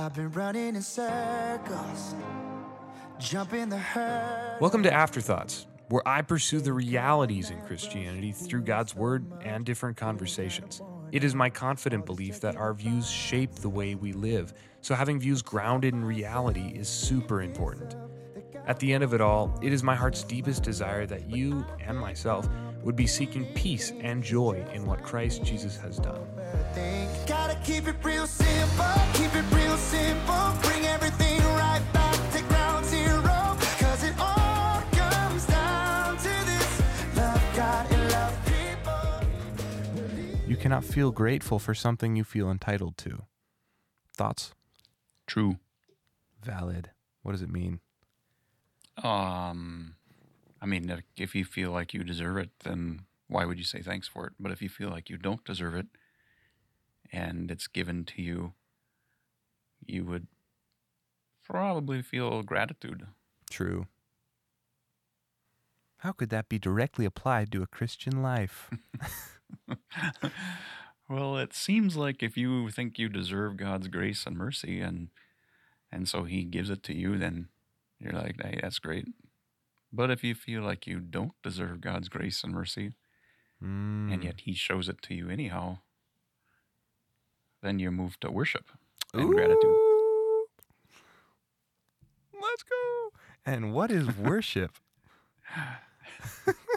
I've been running in circles, jumping the hurdle. Welcome to Afterthoughts, where I pursue the realities in Christianity through God's Word and different conversations. It is my confident belief that our views shape the way we live, so having views grounded in reality is super important. At the end of it all, it is my heart's deepest desire that you and myself would be seeking peace and joy in what Christ Jesus has done. Cannot feel grateful for something you feel entitled to. Thoughts? True. Valid. What does it mean? Um, I mean, if- if you feel like you deserve it, then why would you say thanks for it? But if you feel like you don't deserve it and it's given to you, you would probably feel gratitude. True. How could that be directly applied to a Christian life? Well, it seems like if you think you deserve God's grace and mercy and and so he gives it to you, then you're like, hey, that's great. But if you feel like you don't deserve God's grace and mercy, Mm. and yet he shows it to you anyhow, then you move to worship and Ooh. gratitude. Let's go. And what is worship?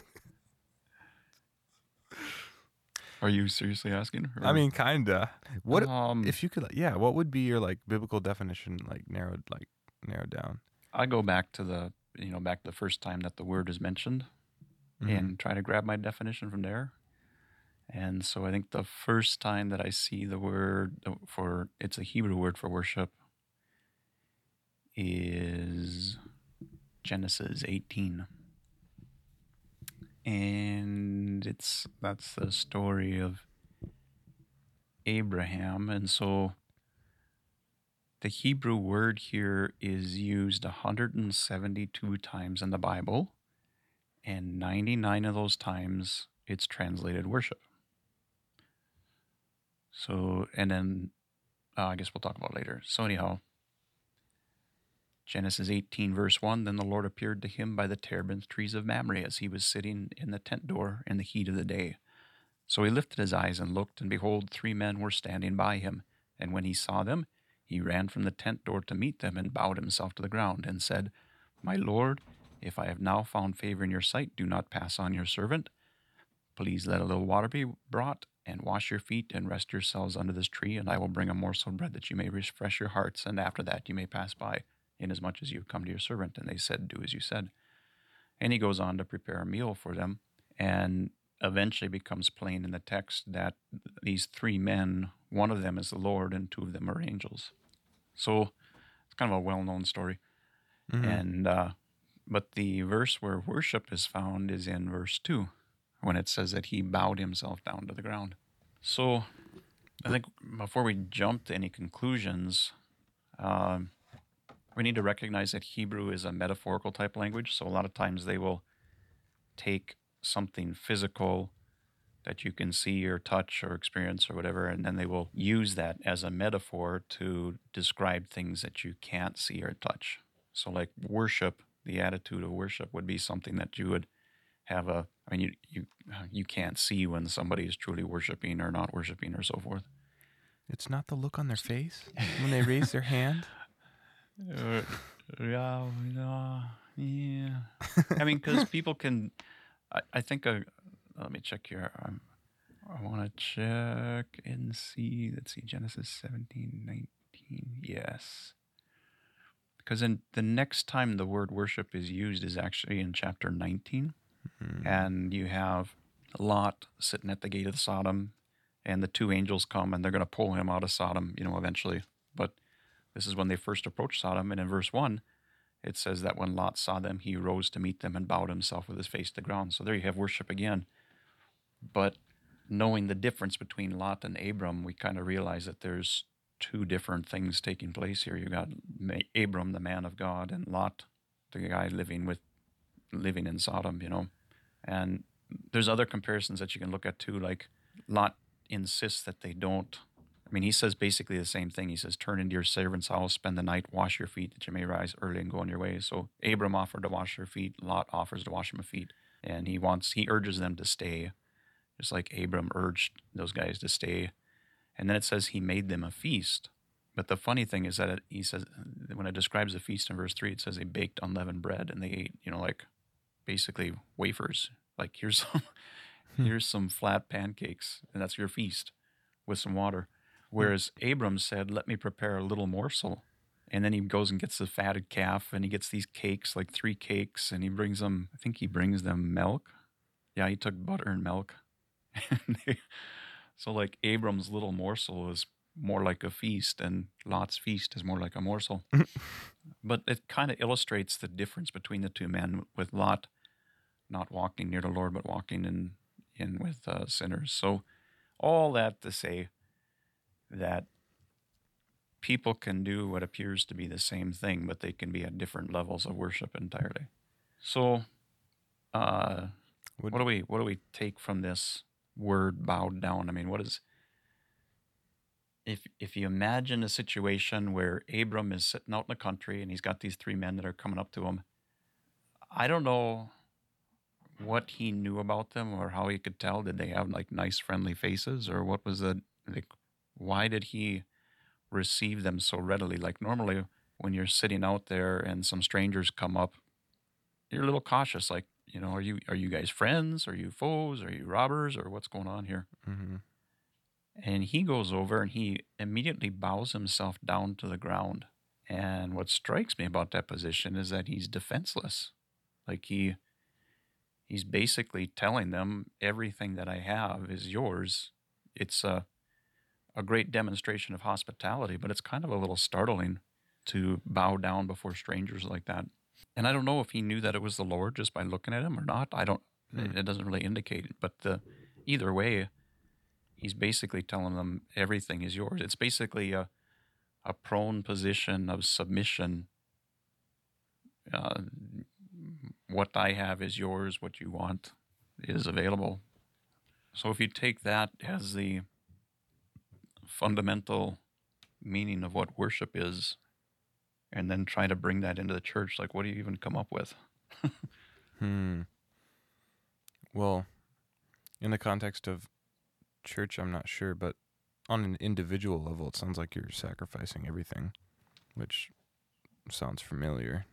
Are you seriously asking? I mean, kinda. What um, if you could? Yeah. What would be your like biblical definition, like narrowed, like narrowed down? I go back to the you know back to the first time that the word is mentioned, Mhm. and try to grab my definition from there. And so I think the first time that I see the word for it's a Hebrew word for worship is Genesis 18. And it's that's the story of Abraham and so the Hebrew word here is used 172 times in the Bible and 99 of those times it's translated worship. So, and then uh, I guess we'll talk about later. So, anyhow, Genesis 18, verse 1 Then the Lord appeared to him by the terebinth trees of Mamre as he was sitting in the tent door in the heat of the day. So he lifted his eyes and looked, and behold, three men were standing by him. And when he saw them, he ran from the tent door to meet them and bowed himself to the ground and said, My Lord, if I have now found favor in your sight, do not pass on your servant. Please let a little water be brought, and wash your feet, and rest yourselves under this tree, and I will bring a morsel of bread that you may refresh your hearts, and after that you may pass by, inasmuch as you have come to your servant. And they said, Do as you said. And he goes on to prepare a meal for them, and eventually becomes plain in the text that these three men, one of them is the Lord, and two of them are angels. So it's kind of a well known story. Mhm. And uh, but the verse where worship is found is in verse two, when it says that he bowed himself down to the ground. So I think before we jump to any conclusions, um, we need to recognize that Hebrew is a metaphorical type language. So a lot of times they will take something physical that you can see or touch or experience or whatever, and then they will use that as a metaphor to describe things that you can't see or touch. So, like worship, the attitude of worship would be something that you would have a. I mean, you you you can't see when somebody is truly worshiping or not worshiping or so forth. It's not the look on their face when they raise their hand. Uh, yeah, yeah, yeah. I mean, because people can. I, I think. Uh, let me check here. Um, I want to check and see. Let's see, Genesis 17, 19. Yes. Because then the next time the word worship is used is actually in chapter 19. Mhm. And you have Lot sitting at the gate of Sodom, and the two angels come and they're going to pull him out of Sodom, you know, eventually. But this is when they first approached Sodom. And in verse 1, it says that when Lot saw them, he rose to meet them and bowed himself with his face to the ground. So there you have worship again. But knowing the difference between Lot and Abram, we kind of realize that there's two different things taking place here. You got Abram, the man of God, and Lot, the guy living with living in Sodom, you know. And there's other comparisons that you can look at too, like Lot insists that they don't mean, he says basically the same thing. He says, Turn into your servant's house, spend the night, wash your feet, that you may rise early and go on your way. So Abram offered to wash their feet. Lot offers to wash him feet. And he wants, he urges them to stay, just like Abram urged those guys to stay. And then it says he made them a feast. But the funny thing is that it, he says, when it describes the feast in verse 3, it says they baked unleavened bread and they ate, you know, like basically wafers. Like, here's some, hmm. here's some flat pancakes, and that's your feast with some water. Whereas Abram said, Let me prepare a little morsel. And then he goes and gets the fatted calf and he gets these cakes, like three cakes, and he brings them, I think he brings them milk. Yeah, he took butter and milk. And they- so, like, Abram's little morsel is more like a feast, and Lot's feast is more like a morsel. but it kind of illustrates the difference between the two men, with Lot not walking near the Lord, but walking in, in with uh, sinners. So, all that to say, that people can do what appears to be the same thing, but they can be at different levels of worship entirely. So, uh, what do we what do we take from this word bowed down? I mean, what is if if you imagine a situation where Abram is sitting out in the country and he's got these three men that are coming up to him, I don't know what he knew about them or how he could tell. Did they have like nice friendly faces or what was the like why did he receive them so readily? Like normally when you're sitting out there and some strangers come up, you're a little cautious. Like, you know, are you are you guys friends? Are you foes? Are you robbers? Or what's going on here? hmm And he goes over and he immediately bows himself down to the ground. And what strikes me about that position is that he's defenseless. Like he he's basically telling them everything that I have is yours. It's a a great demonstration of hospitality, but it's kind of a little startling to bow down before strangers like that. And I don't know if he knew that it was the Lord just by looking at him or not. I don't. It, it doesn't really indicate. it. But the, either way, he's basically telling them everything is yours. It's basically a a prone position of submission. Uh, what I have is yours. What you want is available. So if you take that as the fundamental meaning of what worship is, and then try to bring that into the church, like what do you even come up with? Hmm. Well, in the context of church, I'm not sure, but on an individual level, it sounds like you're sacrificing everything, which sounds familiar.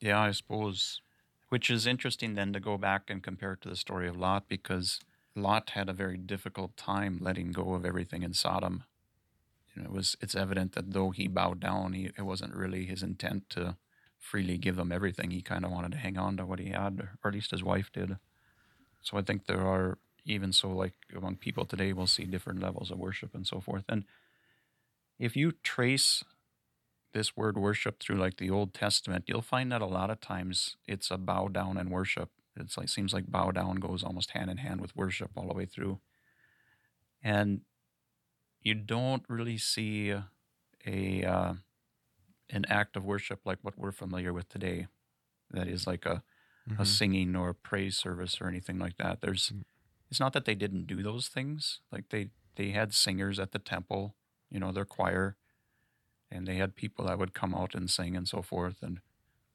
Yeah, I suppose. Which is interesting then to go back and compare it to the story of Lot because Lot had a very difficult time letting go of everything in Sodom. You know, it was it's evident that though he bowed down, he, it wasn't really his intent to freely give them everything. He kind of wanted to hang on to what he had, or at least his wife did. So I think there are even so like among people today, we'll see different levels of worship and so forth. And if you trace this word worship through like the Old Testament, you'll find that a lot of times it's a bow down and worship. It's like seems like bow down goes almost hand in hand with worship all the way through. And you don't really see a uh, an act of worship like what we're familiar with today. That is like a a Mhm. singing or a praise service or anything like that. There's it's not that they didn't do those things. Like they they had singers at the temple, you know, their choir, and they had people that would come out and sing and so forth and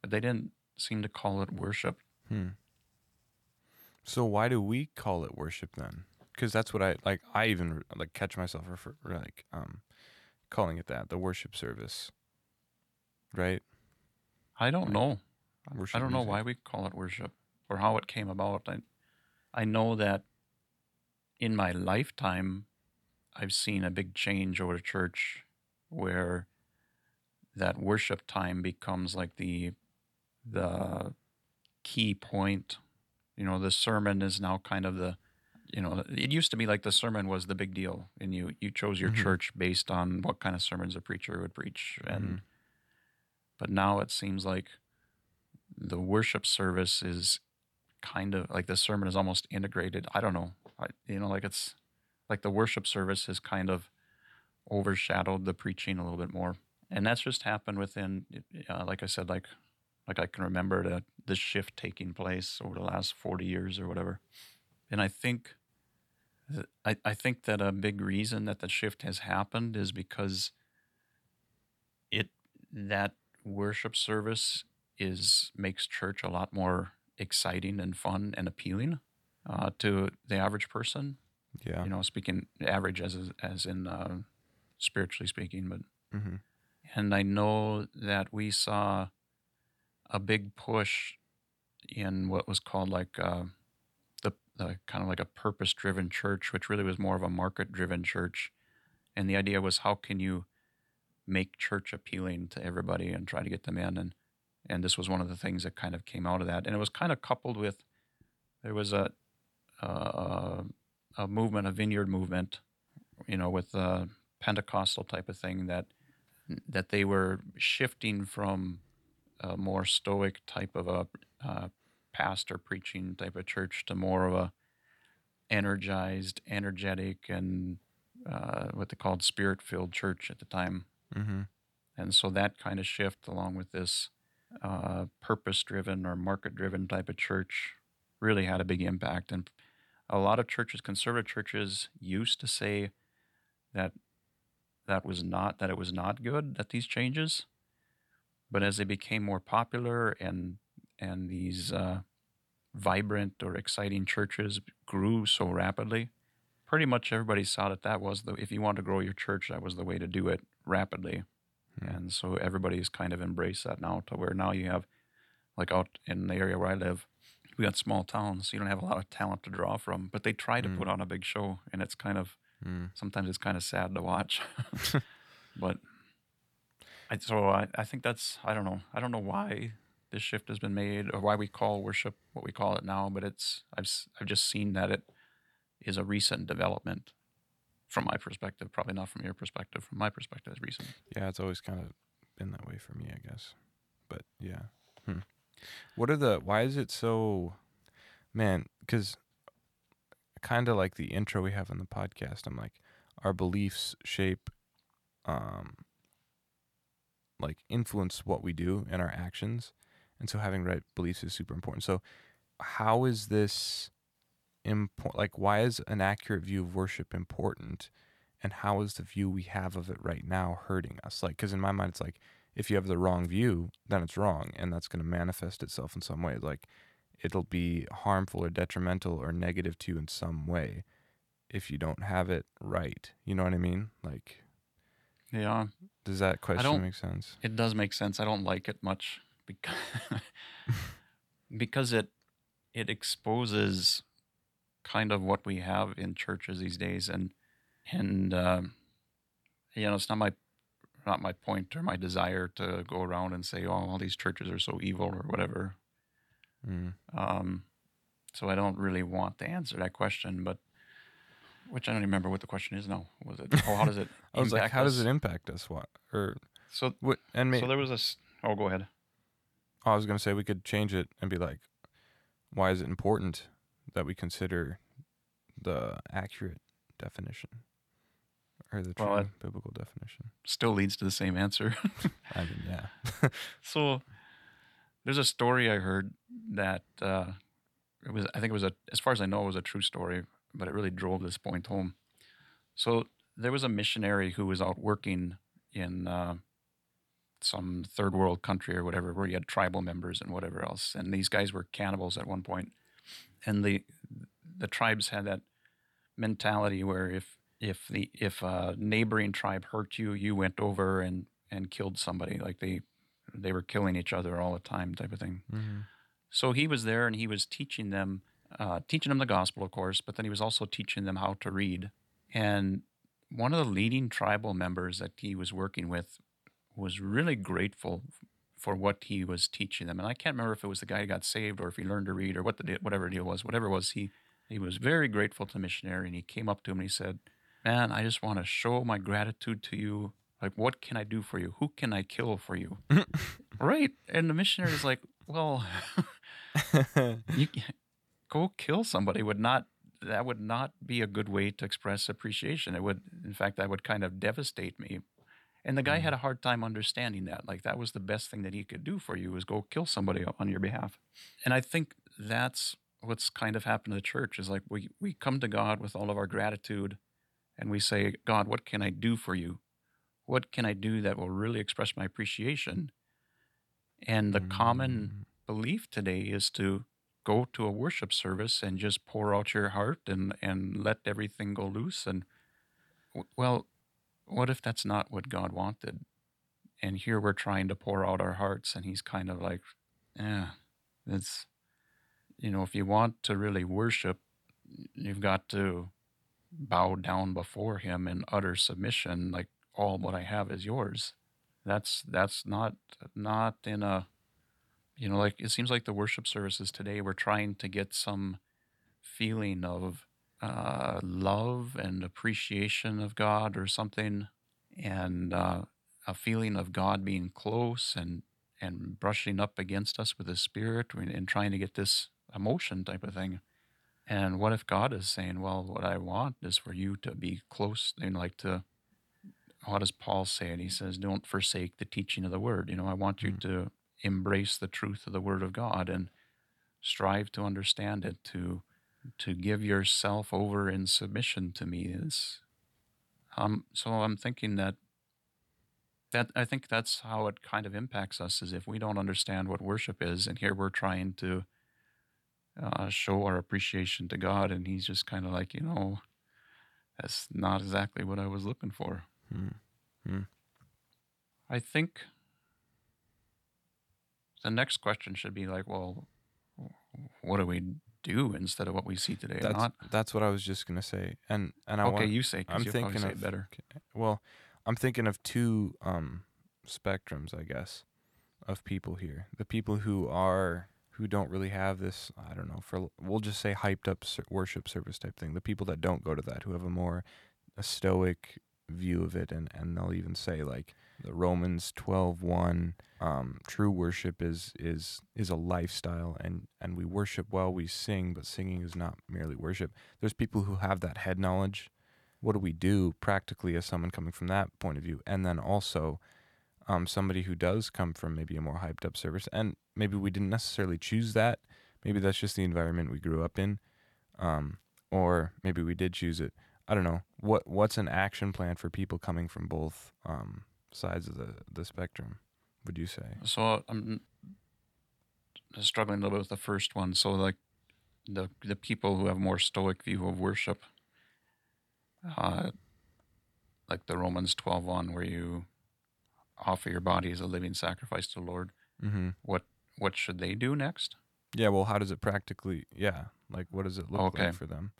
but they didn't seem to call it worship. Hmm. So why do we call it worship then? Because that's what I like. I even like catch myself refer like um calling it that the worship service, right? I don't know. Worship I don't know music. why we call it worship or how it came about. I I know that in my lifetime I've seen a big change over church where that worship time becomes like the the key point. You know, the sermon is now kind of the you know, it used to be like the sermon was the big deal and you you chose your Mhm. church based on what kind of sermons a preacher would preach and Mhm. but now it seems like the worship service is kind of like the sermon is almost integrated. I don't know. I, you know, like it's like the worship service has kind of overshadowed the preaching a little bit more, and that's just happened within. Uh, like I said, like like I can remember that this shift taking place over the last forty years or whatever, and I think I, I think that a big reason that the shift has happened is because it that worship service is makes church a lot more exciting and fun and appealing uh, to the average person. Yeah. You know, speaking average as as in uh, spiritually speaking, but hmm and I know that we saw a big push in what was called like uh, the, the kind of like a purpose driven church, which really was more of a market driven church. And the idea was how can you make church appealing to everybody and try to get them in and and this was one of the things that kind of came out of that and it was kind of coupled with there was a uh, a movement a vineyard movement you know with a pentecostal type of thing that that they were shifting from a more stoic type of a uh, pastor preaching type of church to more of a energized, energetic, and uh, what they called spirit filled church at the time. hmm And so that kind of shift, along with this uh, purpose driven or market driven type of church, really had a big impact. And a lot of churches, conservative churches, used to say that that was not that it was not good that these changes, but as they became more popular and and these uh, vibrant or exciting churches grew so rapidly, pretty much everybody saw that that was the if you want to grow your church, that was the way to do it rapidly. Hmm. And so everybody's kind of embraced that now to where now you have, like out in the area where I live, we got small towns, so you don't have a lot of talent to draw from. But they try to Mm. put on a big show, and it's kind of Mm. sometimes it's kind of sad to watch. but So I, I think that's I don't know I don't know why this shift has been made or why we call worship what we call it now. But it's I've I've just seen that it is a recent development from my perspective, probably not from your perspective. From my perspective, it's recent. Yeah, it's always kind of been that way for me, I guess. But yeah. Hmm. What are the, why is it so, man, because kind of like the intro we have on the podcast, I'm like, our beliefs shape, um, like influence what we do and our actions. And so having right beliefs is super important. So how is this important? Like, why is an accurate view of worship important? and how is the view we have of it right now hurting us like because in my mind it's like if you have the wrong view then it's wrong and that's going to manifest itself in some way like it'll be harmful or detrimental or negative to you in some way if you don't have it right you know what i mean like Yeah, does that question make sense It does make sense. I don't like it much because because it it exposes kind of what we have in churches these days, and and um, you know it's not my not my point or my desire to go around and say, oh, all these churches are so evil or whatever. mm. Um, so I don't really want to answer that question, but which I don't even remember what the question is now. Was it? Oh, how does it? i was like how does it impact us what or So what and may, so there was a. s- Oh, go ahead. i was going to say we could change it and be like why is it important that we consider the accurate definition or the true Well, biblical definition Still leads to the same answer. I mean, yeah. So there's a story I heard that uh, it was I think it was a as far as I know it was a true story, but it really drove this point home. So there was a missionary who was out working in uh, some third world country or whatever, where he had tribal members and whatever else, and these guys were cannibals at one point, and the the tribes had that mentality where if if the if a neighboring tribe hurt you, you went over and and killed somebody, like they they were killing each other all the time, type of thing. Mm-hmm. So he was there and he was teaching them, uh, teaching them the gospel, of course, but then he was also teaching them how to read. And one of the leading tribal members that he was working with was really grateful for what he was teaching them. And I can't remember if it was the guy who got saved or if he learned to read or what the whatever deal was. Whatever it was, he he was very grateful to the missionary, and he came up to him and he said, "Man, I just want to show my gratitude to you. Like, what can I do for you? Who can I kill for you?" right. And the missionary is like, "Well." you go kill somebody would not that would not be a good way to express appreciation. It would in fact that would kind of devastate me. And the guy had mm-hmm. a hard time understanding that. Like that was the best thing that he could do for you was go kill somebody on your behalf. And i think that's what's kind of happened to the church is like we we come to God with all of our gratitude, and we say, God, what can I do for you? What can I do that will really express my appreciation? And the common mm. belief today is to go to a worship service and just pour out your heart and and let everything go loose and well what if that's not what god wanted? And here we're trying to pour out our hearts and he's kind of like yeah it's you know if you want to really worship you've got to bow down before him in utter submission like all what i have is yours. That's that's not not in a you know like it seems like the worship services today we're trying to get some feeling of uh, love and appreciation of god or something and uh, a feeling of god being close and and brushing up against us with his spirit and trying to get this emotion type of thing and what if god is saying well what i want is for you to be close and like to what does Paul say? And he says, Don't forsake the teaching of the word. You know, I want you Mm. to embrace the truth of the word of God and strive to understand it, to to give yourself over in submission to me. Is um so I'm thinking that that I think that's how it kind of impacts us is if we don't understand what worship is, and here we're trying to uh, show our appreciation to God, and He's just kind of like, you know, that's not exactly what I was looking for. Hmm. I think the next question should be like, well, what do we do instead of what we see today? That's Not that's what I was just gonna say, and and I okay. want, you say I'm thinking say of it better. Well, I'm thinking of two um spectrums, I guess, of people here. The people who are who don't really have this, I don't know, for we'll just say hyped up worship service type thing. The people that don't go to that, who have a more a stoic view of it, and and they'll even say like the Romans 12:1 um, true worship is is is a lifestyle and and we worship while we sing but singing is not merely worship. There's people who have that head knowledge. What do we do practically as someone coming from that point of view? And then also um, somebody who does come from maybe a more hyped up service and maybe we didn't necessarily choose that. Maybe that's just the environment we grew up in um, or maybe we did choose it. I don't know. What what's an action plan for people coming from both um, sides of the, the spectrum would you say So I'm struggling a little bit with the first one. So like the the people who have more stoic view of worship, uh, like the Romans twelve one, where you offer your body as a living sacrifice to the Lord. mm-hmm. What what should they do next? Yeah, well, how does it practically? Yeah, like what does it look Okay. like for them?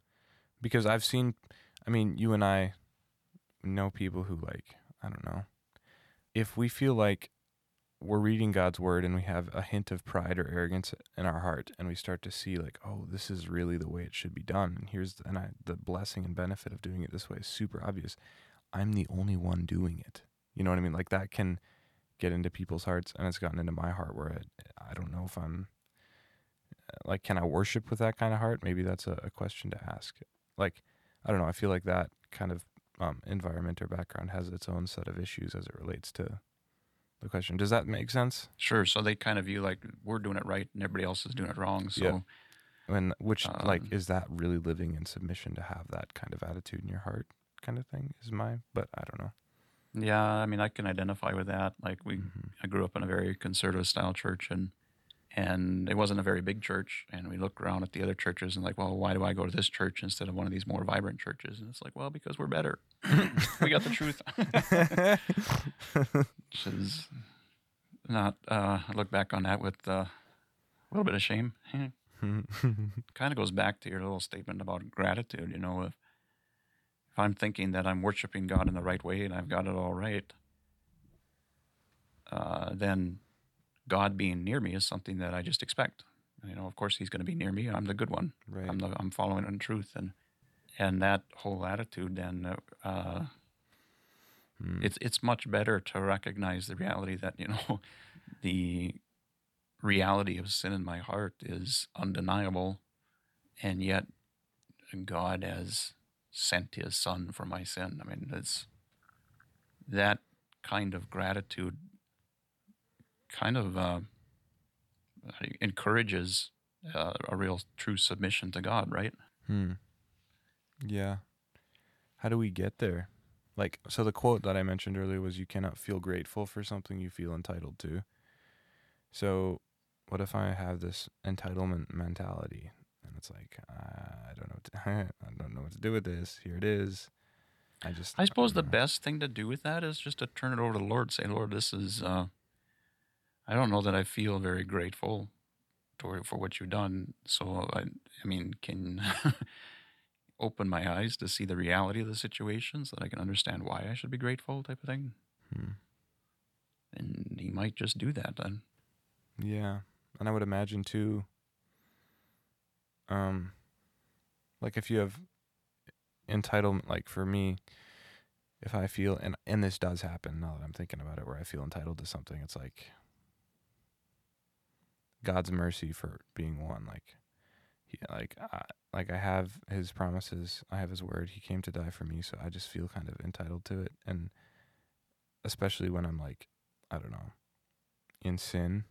Because I've seen, I mean, you and I know people who like, I don't know, if we feel like we're reading God's word and we have a hint of pride or arrogance in our heart, and we start to see like, oh, this is really the way it should be done, and here's and I, the blessing and benefit of doing it this way is super obvious. I'm the only one doing it. You know what I mean? Like that can get into people's hearts, and it's gotten into my heart where I, I don't know if I'm uh, like can i worship with that kind of heart maybe that's a, a question to ask like i don't know i feel like that kind of um, environment or background has its own set of issues as it relates to the question does that make sense Sure. So they kind of view like we're doing it right and everybody else is doing it wrong. So Yeah. and which like Um, is that really living in submission to have that kind of attitude in your heart kind of thing is my but i don't know yeah, I mean I can identify with that. Like we Mhm. I grew up in a very conservative style church and and it wasn't a very big church and we looked around at the other churches and like, well, why do I go to this church instead of one of these more vibrant churches? And it's like, well, because we're better. we got the truth. Which is not uh I look back on that with uh, a little bit of shame. kind of goes back to your little statement about gratitude, you know, if if I'm thinking that I'm worshiping God in the right way and I've got it all right, uh, then God being near me is something that I just expect. You know, of course, He's going to be near me. I'm the good one. right I'm the, I'm following in truth, and and that whole attitude. Then uh, Mm. it's it's much better to recognize the reality that you know the reality of sin in my heart is undeniable, and yet God has sent His Son for my sin. I mean, it's that kind of gratitude kind of uh, encourages uh, a real true submission to God, right? Hmm. Yeah. How do we get there? Like, so the quote that I mentioned earlier was, "You cannot feel grateful for something you feel entitled to." So, what if I have this entitlement mentality, and it's like, I don't know, what to, I don't know what to do with this. Here it is. I just. I suppose the uh, best thing to do with that is just to turn it over to the Lord. Say, Lord, this is. Uh, I don't know that I feel very grateful toward for what you've done. So I, I mean, can open my eyes to see the reality of the situation, so that I can understand why I should be grateful, type of thing. Hmm. And He might just do that then. Yeah, and I would imagine too. Um, like if you have entitlement, like for me, if I feel and and this does happen now that I'm thinking about it, where I feel entitled to something, it's like God's mercy for being one. Like, he, like, I, like I have His promises, I have His word. He came to die for me, so I just feel kind of entitled to it, and especially when I'm like, I don't know, in sin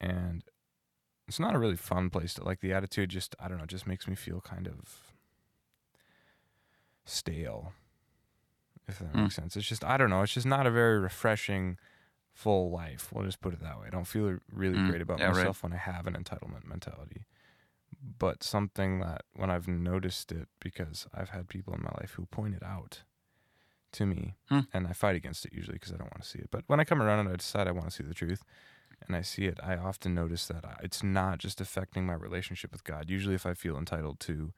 and it's not a really fun place to like the attitude just i don't know just makes me feel kind of stale if that Hmm. makes sense it's just i don't know it's just not a very refreshing full life we'll just put it that way i don't feel really Mm, great about yeah, right. myself when i have an entitlement mentality but something that when i've noticed it because i've had people in my life who point it out to me Hmm. and i fight against it usually because i don't want to see it but when i come around and i decide i want to see the truth and I see it, I often notice that it's not just affecting my relationship with God. Usually, if I feel entitled to,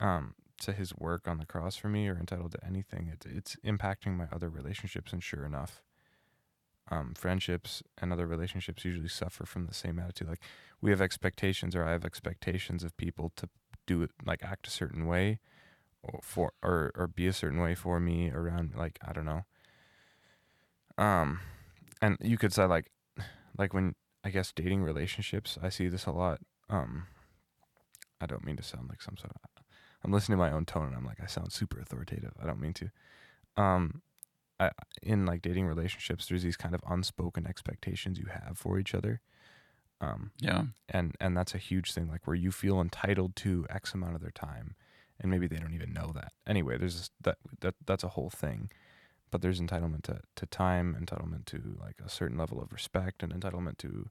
um, to His work on the cross for me, or entitled to anything, it, it's impacting my other relationships. And sure enough, um, friendships and other relationships usually suffer from the same attitude. Like we have expectations, or I have expectations of people to do it, like act a certain way, or for, or or be a certain way for me around. Like I don't know. Um, and you could say like like when I guess dating relationships, I see this a lot. Um, I don't mean to sound like some sort of. I'm listening to my own tone, and I'm like, I sound super authoritative. I don't mean to. Um, I in like dating relationships, there's these kind of unspoken expectations you have for each other. Um, Yeah. and and that's a huge thing, like where you feel entitled to X amount of their time, and maybe they don't even know that. Anyway, there's this, that that that's a whole thing but there's entitlement to, to time, entitlement to like a certain level of respect, and entitlement to,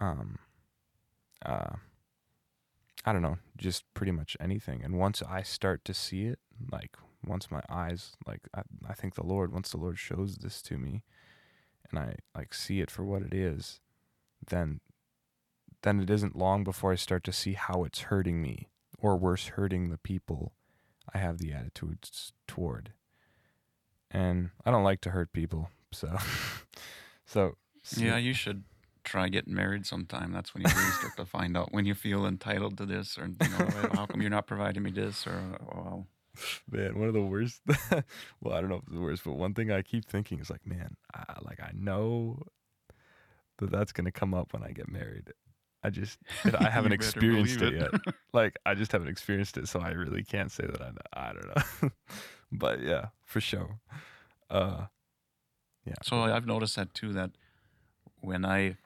um, uh, I don't know, just pretty much anything. And once I start to see it, like once my eyes, like I, I think the Lord, once the Lord shows this to me, and I like see it for what it is, then, then it isn't long before I start to see how it's hurting me, or worse, hurting the people I have the attitudes toward and I don't like to hurt people. So, so so- Yeah, you should try getting married sometime. That's when you really start to find out when you feel entitled to this, or you know, how come you're not providing me this, or oh, well, man, one of the worst. well, I don't know if it's the worst, but one thing I keep thinking is like, man, I, like I know that that's gonna come up when I get married. I just I haven't experienced it, it. yet. Like I just haven't experienced it, so I really can't say that I I don't know. but yeah, for sure. Uh, yeah. So I've noticed that too. That when I,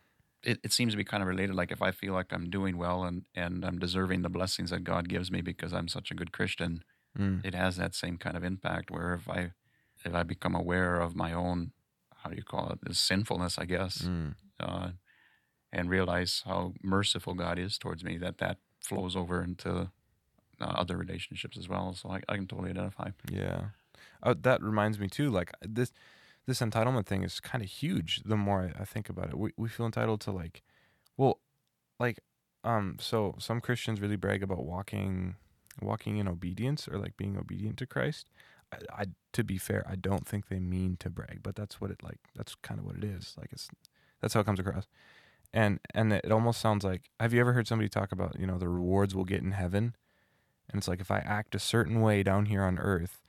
it, it seems to be kind of related. Like if I feel like I'm doing well and and I'm deserving the blessings that God gives me because I'm such a good Christian, Mm, it has that same kind of impact. Where if I, if I become aware of my own, how do you call it, this sinfulness, I guess, mm, uh, and realize how merciful God is towards me, that that flows over into uh, other relationships as well. So I, I can totally identify. Yeah. Uh, that reminds me too. Like this, this entitlement thing is kind of huge. The more I, I think about it, we we feel entitled to like, well, like, um. So some Christians really brag about walking, walking in obedience or like being obedient to Christ. I, I to be fair, I don't think they mean to brag, but that's what it like. That's kind of what it is. Like it's that's how it comes across. And and it almost sounds like. Have you ever heard somebody talk about you know the rewards we'll get in heaven? And it's like if I act a certain way down here on earth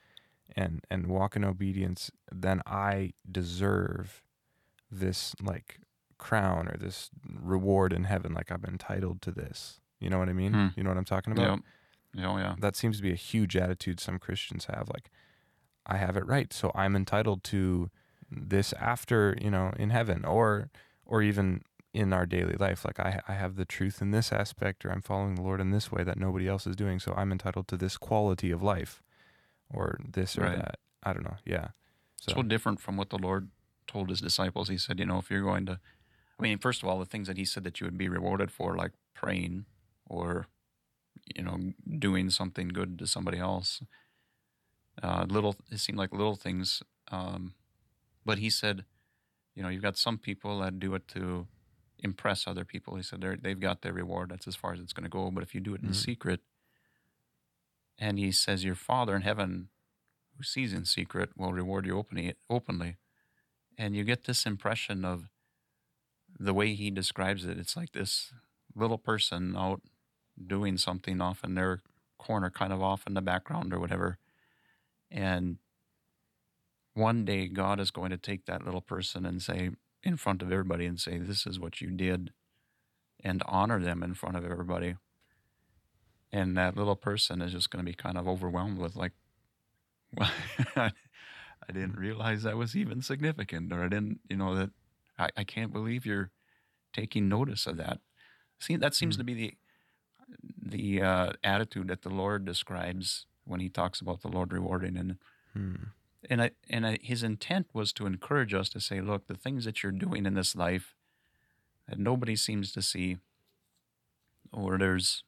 and and walk in obedience, then I deserve this like crown or this reward in heaven. Like I'm entitled to this. You know what I mean? Hmm. You know what I'm talking about? Oh yeah. That seems to be a huge attitude some Christians have. Like, I have it right, so I'm entitled to this after you know in heaven, or or even in our daily life. Like I, I have the truth in this aspect, or I'm following the Lord in this way that nobody else is doing. So I'm entitled to this quality of life, or this or Right. that. I don't know. Yeah. So, so different from what the Lord told his disciples. He said, you know, if you're going to, I mean, first of all, the things that he said that you would be rewarded for, like praying or, you know, doing something good to somebody else. Uh, little, it seemed like little things. Um, but he said, you know, you've got some people that do it to impress other people. He said they're, they've got their reward. That's as far as it's going to go. But if you do it in Mhm. secret, and he says, your Father in heaven who sees in secret will reward you openly, openly. And you get this impression of the way he describes it. It's like this little person out doing something off in their corner, kind of off in the background or whatever. And one day God is going to take that little person and say, in front of everybody, and say, This is what you did, and honor them in front of everybody. And that little person is just going to be kind of overwhelmed with, like, well, I didn't realize that was even significant, or I didn't, you know, that I, I can't believe you're taking notice of that. See, that seems Hmm. to be the the uh, attitude that the Lord describes when He talks about the Lord rewarding, and hmm. and I, and I, His intent was to encourage us to say, look, the things that you're doing in this life that nobody seems to see, or there's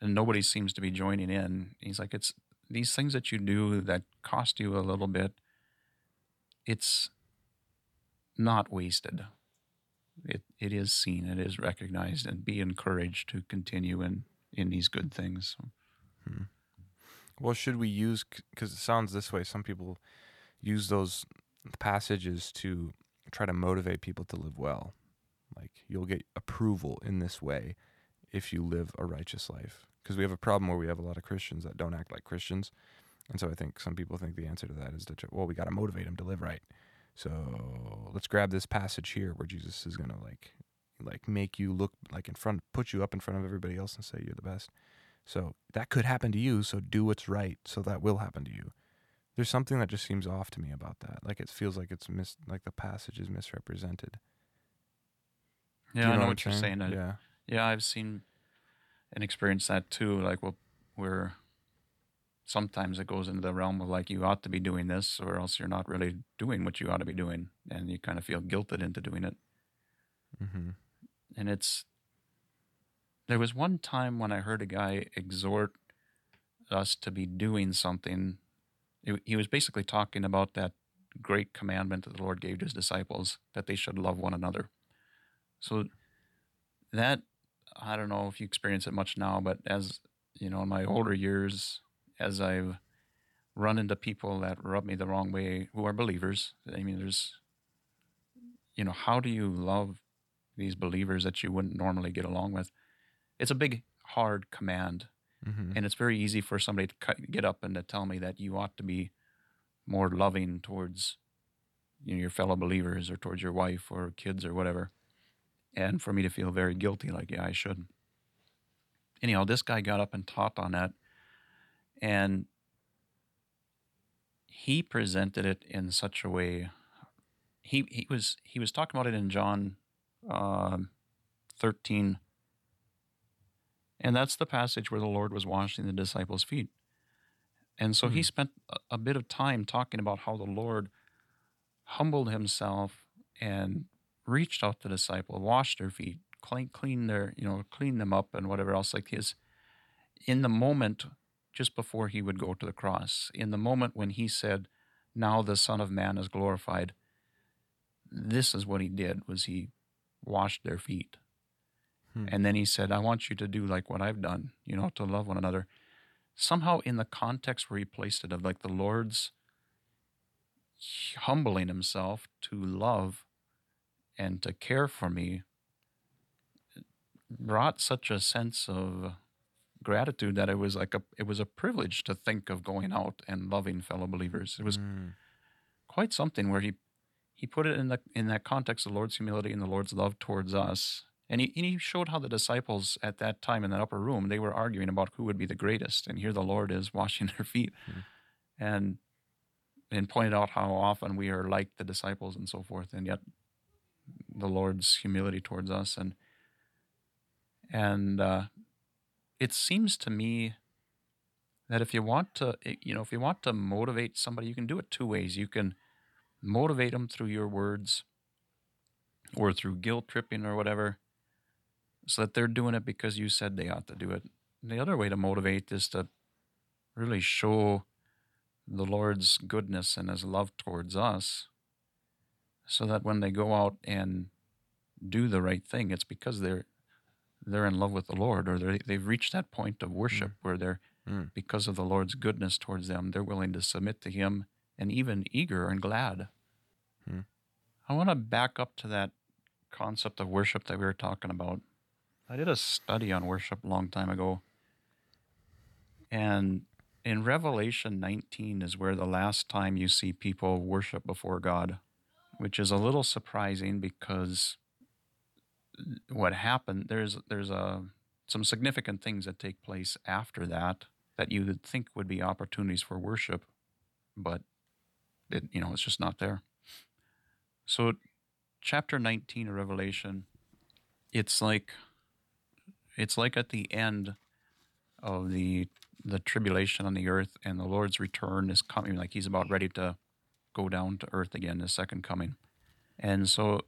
and nobody seems to be joining in. He's like, it's these things that you do that cost you a little bit. It's not wasted. It it is seen, it is recognized, and be encouraged to continue in in these good things. Hmm. Well, should we use because it sounds this way? Some people use those passages to try to motivate people to live well. Like you'll get approval in this way if you live a righteous life. Because we have a problem where we have a lot of Christians that don't act like Christians, and so I think some people think the answer to that is to well, we got to motivate them to live right. So let's grab this passage here where Jesus is gonna like like make you look like in front, put you up in front of everybody else and say you're the best. So that could happen to you. So do what's right. So that will happen to you. There's something that just seems off to me about that. Like it feels like it's mis like the passage is misrepresented. Yeah, you I know I'm what you're saying. I- Yeah. Yeah, I've seen and experienced that too. Like, well, where sometimes it goes into the realm of like you ought to be doing this, or else you're not really doing what you ought to be doing, and you kind of feel guilted into doing it. Mm-hmm. And it's there was one time when I heard a guy exhort us to be doing something. He, he was basically talking about that great commandment that the Lord gave to his disciples that they should love one another. So that I don't know if you experience it much now, but as you know, in my older years, as I've run into people that rub me the wrong way who are believers, I mean, there's, you know, how do you love these believers that you wouldn't normally get along with? It's a big, hard command, Mm-hmm. and it's very easy for somebody to cut, get up and to tell me that you ought to be more loving towards you know, your fellow believers or towards your wife or kids or whatever. And for me to feel very guilty, like, yeah, I should. Anyhow, this guy got up and taught on that. And he presented it in such a way. He, he was he was talking about it in John um 13 and that's the passage where the Lord was washing the disciples' feet. And so he Hmm. spent a, a bit of time talking about how the Lord humbled himself and reached out to the disciple, washed their feet, clean, clean their, you know, clean them up and whatever else like his. In the moment just before he would go to the cross, in the moment when he said, "Now the Son of Man is glorified," this is what he did: was he washed their feet. Hmm. And then he said, I want you to do like what I've done, you know, to love one another. Somehow, in the context where he placed it, of like the Lord's humbling himself to love and to care for me, brought such a sense of gratitude that it was like a it was a privilege to think of going out and loving fellow believers. It was Mm. quite something where he he put it in the in that context of the Lord's humility and the Lord's love towards us. And he, and he showed how the disciples at that time in that upper room, they were arguing about who would be the greatest. And here the Lord is washing their feet. Mhm. And and pointed out how often we are like the disciples and so forth. And yet the Lord's humility towards us, and and uh, it seems to me that if you want to, you know, if you want to motivate somebody, you can do it two ways. You can motivate them through your words, or through guilt tripping or whatever, so that they're doing it because you said they ought to do it. The other way to motivate is to really show the Lord's goodness and His love towards us, so that when they go out and do the right thing, it's because they're they're in love with the Lord, or they they've reached that point of worship where they're Mm. because of the Lord's goodness towards them, they're willing to submit to Him and even eager and glad. Hmm. I want to back up to that concept of worship that we were talking about. I did a study on worship a long time ago. And in Revelation 19 is where the last time you see people worship before God, which is a little surprising because what happened there's there's a some significant things that take place after that that you would think would be opportunities for worship, but it you know it's just not there. So, chapter 19 of Revelation, it's like it's like at the end of the the tribulation on the earth and the Lord's return is coming like he's about ready to go down to earth again his second coming. And so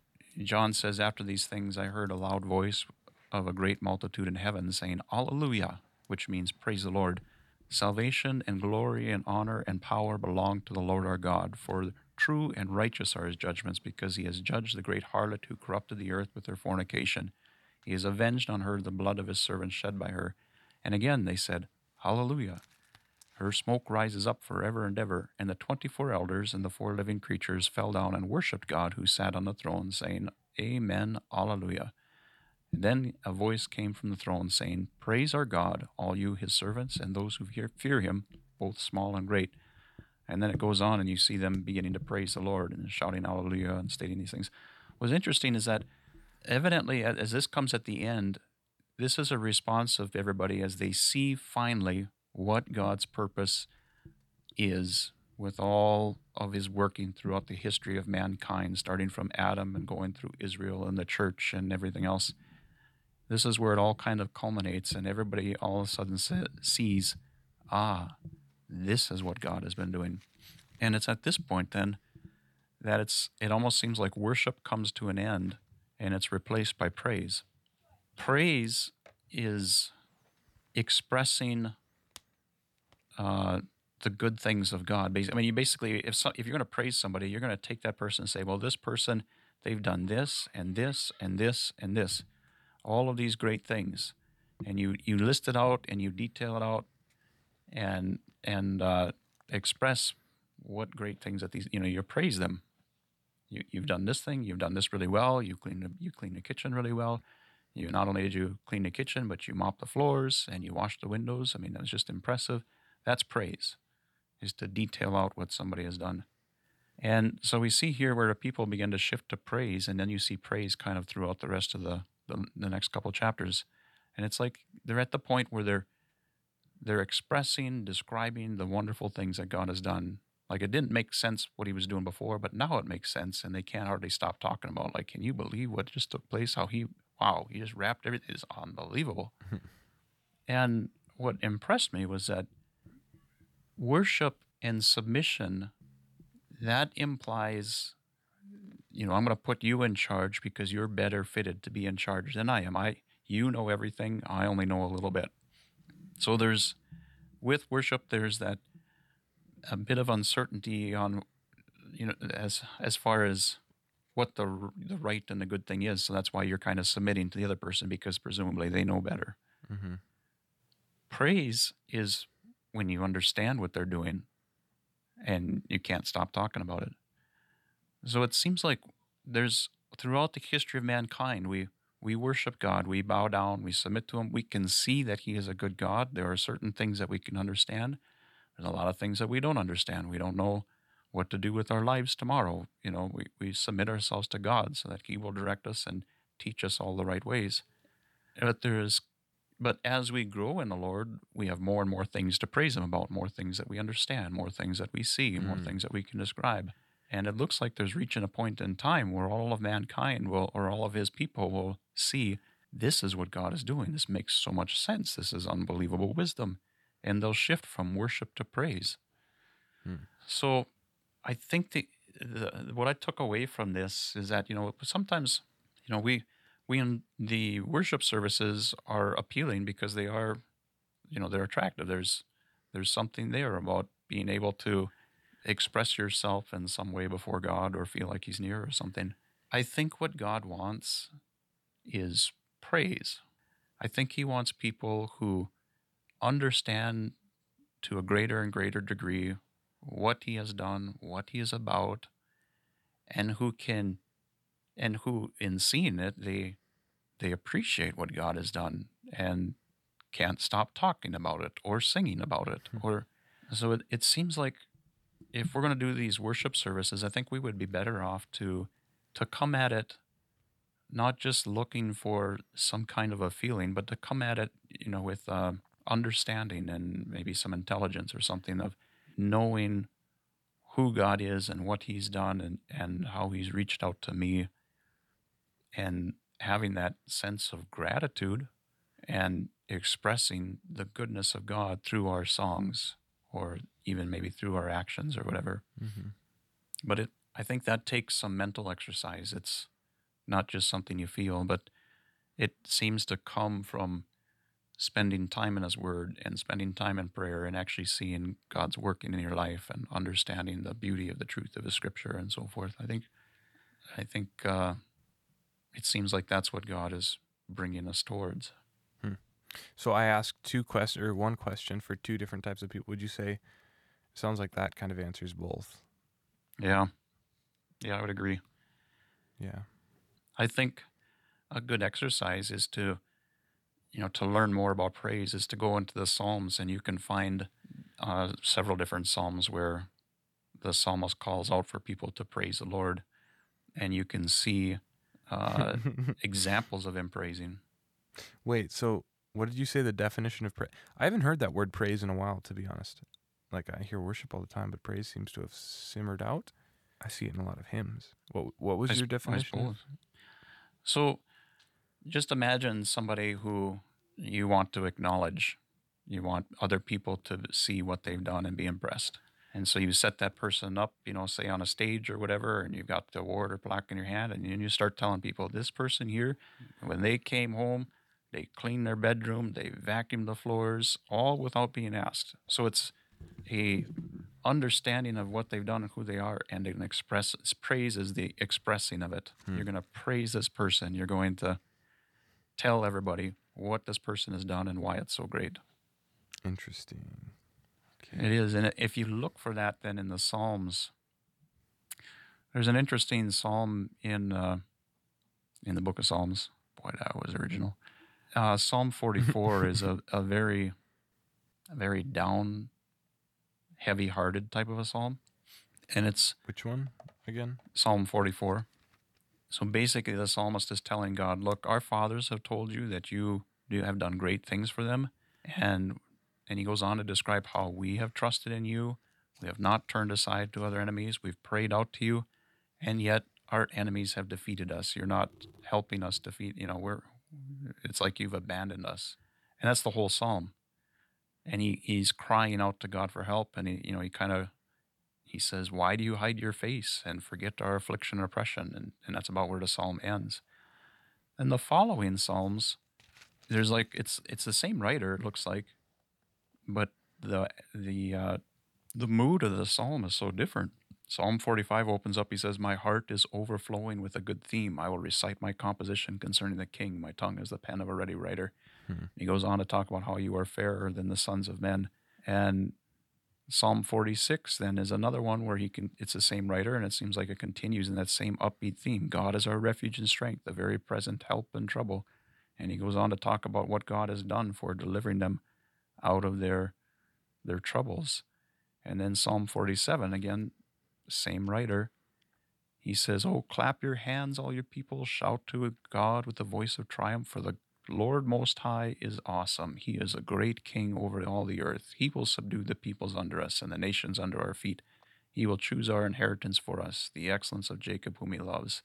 John says after these things I heard a loud voice of a great multitude in heaven saying Alleluia, which means praise the Lord. Salvation and glory and honor and power belong to the Lord our God, for true and righteous are his judgments, because he has judged the great harlot who corrupted the earth with her fornication. He has avenged on her the blood of his servants shed by her. And again they said, Hallelujah. Her smoke rises up forever and ever. And the twenty four elders and the four living creatures fell down and worshipped God who sat on the throne, saying, Amen, Alleluia. Then a voice came from the throne, saying, Praise our God, all you his servants, and those who fear- fear him, both small and great. And then it goes on, and you see them beginning to praise the Lord and shouting Alleluia and stating these things. What's interesting is that evidently, as this comes at the end, this is a response of everybody as they see finally what God's purpose is with all of his working throughout the history of mankind, starting from Adam and going through Israel and the church and everything else. This is where it all kind of culminates, and everybody all of a sudden se- sees, ah, this is what God has been doing. And it's at this point then that it's it almost seems like worship comes to an end and it's replaced by praise. Praise is expressing uh, the good things of God. I mean, you basically, if so, if you're going to praise somebody, you're going to take that person and say, "Well, this person, they've done this and this and this and this, all of these great things," and you you list it out and you detail it out, and and uh, express what great things that these you know you praise them. You you've done this thing, you've done this really well. You clean you clean the kitchen really well. You not only did you clean the kitchen, but you mopped the floors and you washed the windows. I mean, that was just impressive. That's praise, is to detail out what somebody has done. And so we see here where the people begin to shift to praise, and then you see praise kind of throughout the rest of the, the, the next couple chapters. And it's like they're at the point where they're they're expressing, describing the wonderful things that God has done. Like it didn't make sense what he was doing before, but now it makes sense, and they can't hardly stop talking about. Like, can you believe what just took place? How he, wow, he just wrapped everything. It's unbelievable. and what impressed me was that worship and submission that implies you know i'm going to put you in charge because you're better fitted to be in charge than i am. I you know everything. I only know a little bit. So there's with worship there's that a bit of uncertainty on you know as as far as what the the right and the good thing is. So that's why you're kind of submitting to the other person because presumably they know better. Mm-hmm. praise is when you understand what they're doing and you can't stop talking about it. So it seems like there's throughout the history of mankind, we we worship God, we bow down, we submit to him. We can see that he is a good God. There are certain things that we can understand. There's a lot of things that we don't understand. We don't know what to do with our lives tomorrow. You know, we, we submit ourselves to God so that he will direct us and teach us all the right ways. But there's but as we grow in the Lord, we have more and more things to praise Him about, more things that we understand, more things that we see, more Mm. things that we can describe. And it looks like there's reaching a point in time where all of mankind will, or all of his people will see this is what God is doing. This makes so much sense. This is unbelievable wisdom. And they'll shift from worship to praise. So I think the, the what I took away from this is that, you know, sometimes, you know, we we in the worship services are appealing because they are, you know, they're attractive. There's there's something there about being able to express yourself in some way before God or feel like he's near or something. I think what God wants is praise. I think he wants people who understand to a greater and greater degree what he has done, what he is about, and who can and who in seeing it they they appreciate what God has done and can't stop talking about it or singing about it or so it, it seems like if we're going to do these worship services I think we would be better off to to come at it not just looking for some kind of a feeling but to come at it you know with uh, understanding and maybe some intelligence or something of knowing who God is and what He's done and, and how He's reached out to me and having that sense of gratitude and expressing the goodness of God through our songs or even maybe through our actions or whatever. Mm-hmm. But it I think that takes some mental exercise. It's not just something you feel, but it seems to come from spending time in His Word and spending time in prayer and actually seeing God's working in your life and understanding the beauty of the truth of His Scripture and so forth. I think, I think uh, it seems like that's what God is bringing us towards. So I asked two questions or one question for two different types of people. Would you say sounds like that kind of answers both? Yeah, yeah, I would agree. Yeah. I think a good exercise is to, you know, to learn more about praise is to go into the Psalms and you can find uh, several different Psalms where the psalmist calls out for people to praise the Lord, and you can see uh, examples of him praising. Wait, so what did you say the definition of praise? I haven't heard that word praise in a while, to be honest. Like I hear worship all the time, but praise seems to have simmered out. I see it in a lot of hymns. What what was I your sp- definition? So, just imagine somebody who you want to acknowledge. You want other people to see what they've done and be impressed. And so you set that person up, you know, say on a stage or whatever, and you've got the award or plaque in your hand, and then you start telling people, this person here, when they came home, they cleaned their bedroom, they vacuumed the floors, all without being asked. So it's a understanding of what they've done and who they are, and an express praise is the expressing of it. Hmm. You're going to praise this person. You're going to tell everybody what this person has done and why it's so great. Interesting. It is, and if you look for that, then in the Psalms, there's an interesting psalm in uh, in the Book of Psalms. Boy, that was original. Uh, psalm 44 is a, a very, a very down, heavy-hearted type of a psalm, and it's Which one again? Psalm 44. So basically, the psalmist is telling God, Look, our fathers have told you that you have done great things for them. And, and he goes on to describe how we have trusted in you. We have not turned aside to other enemies. We've prayed out to you. And yet our enemies have defeated us. You're not helping us defeat, you know, we're, it's like you've abandoned us. And that's the whole psalm. And he, he's crying out to God for help. And he, you know, he kind of he says, Why do you hide your face and forget our affliction and oppression? And, and that's about where the psalm ends. And the following psalms, there's like it's it's the same writer, it looks like, but the the uh, the mood of the psalm is so different. Psalm 45 opens up. He says, My heart is overflowing with a good theme. I will recite my composition concerning the king. My tongue is the pen of a ready writer. He goes on to talk about how you are fairer than the sons of men. And Psalm 46 then is another one where he can it's the same writer and it seems like it continues in that same upbeat theme. God is our refuge and strength, a very present help in trouble. And he goes on to talk about what God has done for delivering them out of their their troubles. And then Psalm 47 again, same writer. He says, "Oh, clap your hands, all your people! Shout to God with the voice of triumph! For the Lord Most High is awesome. He is a great King over all the earth. He will subdue the peoples under us and the nations under our feet. He will choose our inheritance for us, the excellence of Jacob, whom he loves.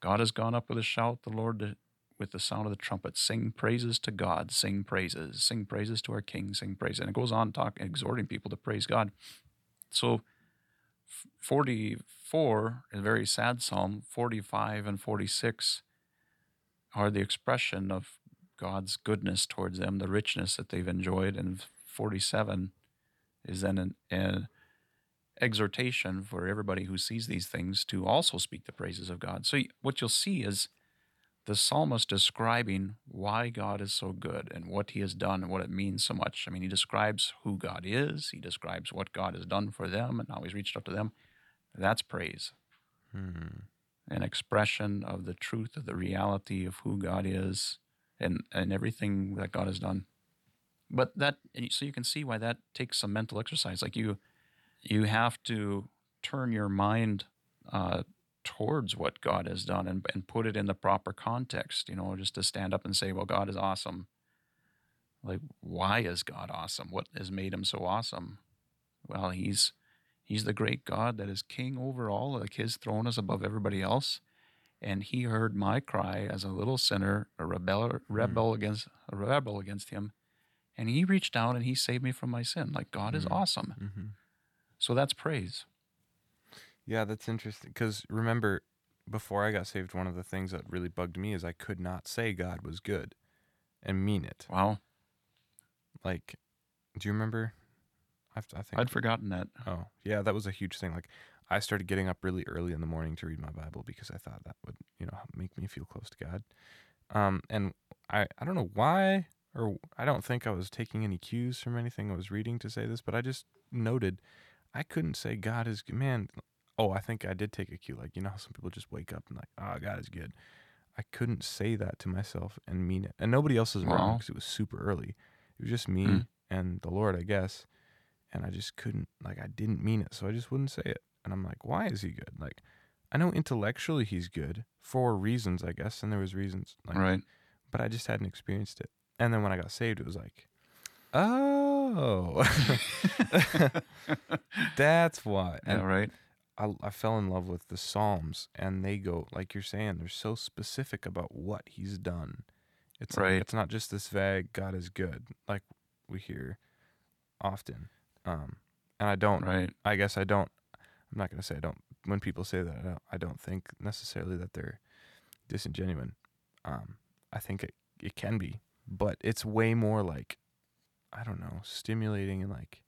God has gone up with a shout, the Lord with the sound of the trumpet. Sing praises to God, sing praises, sing praises to our King, sing praises. And it goes on talking, exhorting people to praise God. So, 44 is a very sad psalm. 45 and 46 are the expression of God's goodness towards them, the richness that they've enjoyed. And 47 is then an, an exhortation for everybody who sees these things to also speak the praises of God. So, what you'll see is the psalmist describing why God is so good and what he has done and what it means so much. I mean, he describes who God is, he describes what God has done for them and how he's reached out to them. That's praise, Hmm. an expression of the truth of the reality of who God is and, and everything that God has done. But that, so you can see why that takes some mental exercise. Like you, you have to turn your mind uh, towards what God has done and, and put it in the proper context, you know, just to stand up and say, well, God is awesome. Like, why is God awesome? What has made him so awesome? Well, he's he's the great God that is king over all. Like his throne is above everybody else. And he heard my cry as a little sinner, a rebel, rebel against a rebel against him. And he reached down and he saved me from my sin. Like God is Mm. awesome. hmm So that's praise. Yeah, that's interesting. Because remember, before I got saved, one of the things that really bugged me is I could not say God was good and mean it. Wow. Like, do you remember? I've, I think. I'd forgotten that. oh, yeah, that was a huge thing. Like, I started getting up really early in the morning to read my Bible because I thought that would, you know, make me feel close to God. Um, and I, I don't know why, or I don't think I was taking any cues from anything I was reading to say this, but I just noted I couldn't say God is. Man, oh, I think I did take a cue. Like, you know how some people just wake up and like, oh, God is good. I couldn't say that to myself and mean it. And nobody else was around Wow. because it was super early. It was just me Hmm. and the Lord, I guess. And I just couldn't, like, I didn't mean it. So I just wouldn't say it. And I'm like, why is he good? Like, I know intellectually he's good for reasons, I guess. And there was reasons. Like, right. but I just hadn't experienced it. And then when I got saved, it was like, oh, that's why. Yeah, right. I, I fell in love with the Psalms, and they go like you're saying. They're so specific about what He's done. It's like- Right. it's not just this vague "God is good" like we hear often. Um, and I don't. Right. I guess I don't. I'm not gonna say I don't. When people say that, I don't. I don't think necessarily that they're disingenuine. Um, I think it it can be, but it's way more like I don't know, stimulating and like